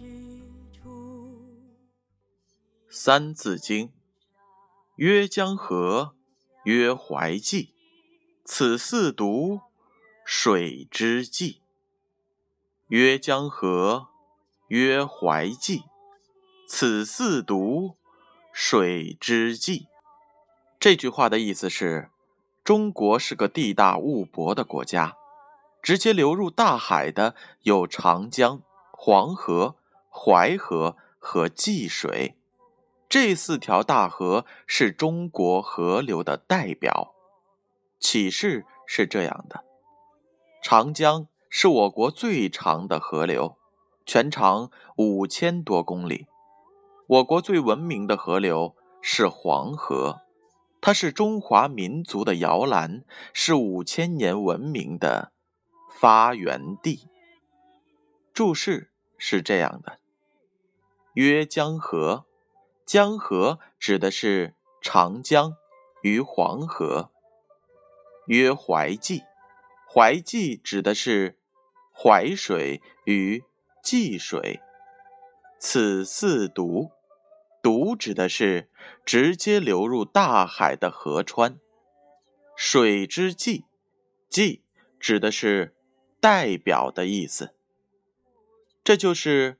《三字经》曰：“江河，曰淮济，此四渎，水之济。”曰江河，曰淮济，此四渎，水之济。这句话的意思是，中国是个地大物博的国家，直接流入大海的有长江、黄河。淮河和济水。这四条大河是中国河流的代表。启示是这样的：长江是我国最长的河流，全长五千多公里。我国最文明的河流是黄河，它是中华民族的摇篮，是五千年文明的发源地。注释是这样的：曰江河。江河指的是长江与黄河。曰淮济，淮济指的是淮水与济水。此四渎，渎指的是直接流入大海的河川。水之济，济指的是代表的意思。这就是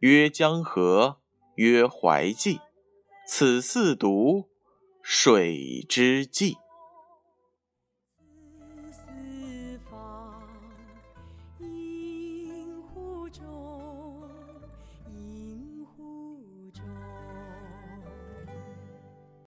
曰江河。曰淮济，此四渎，水之纪。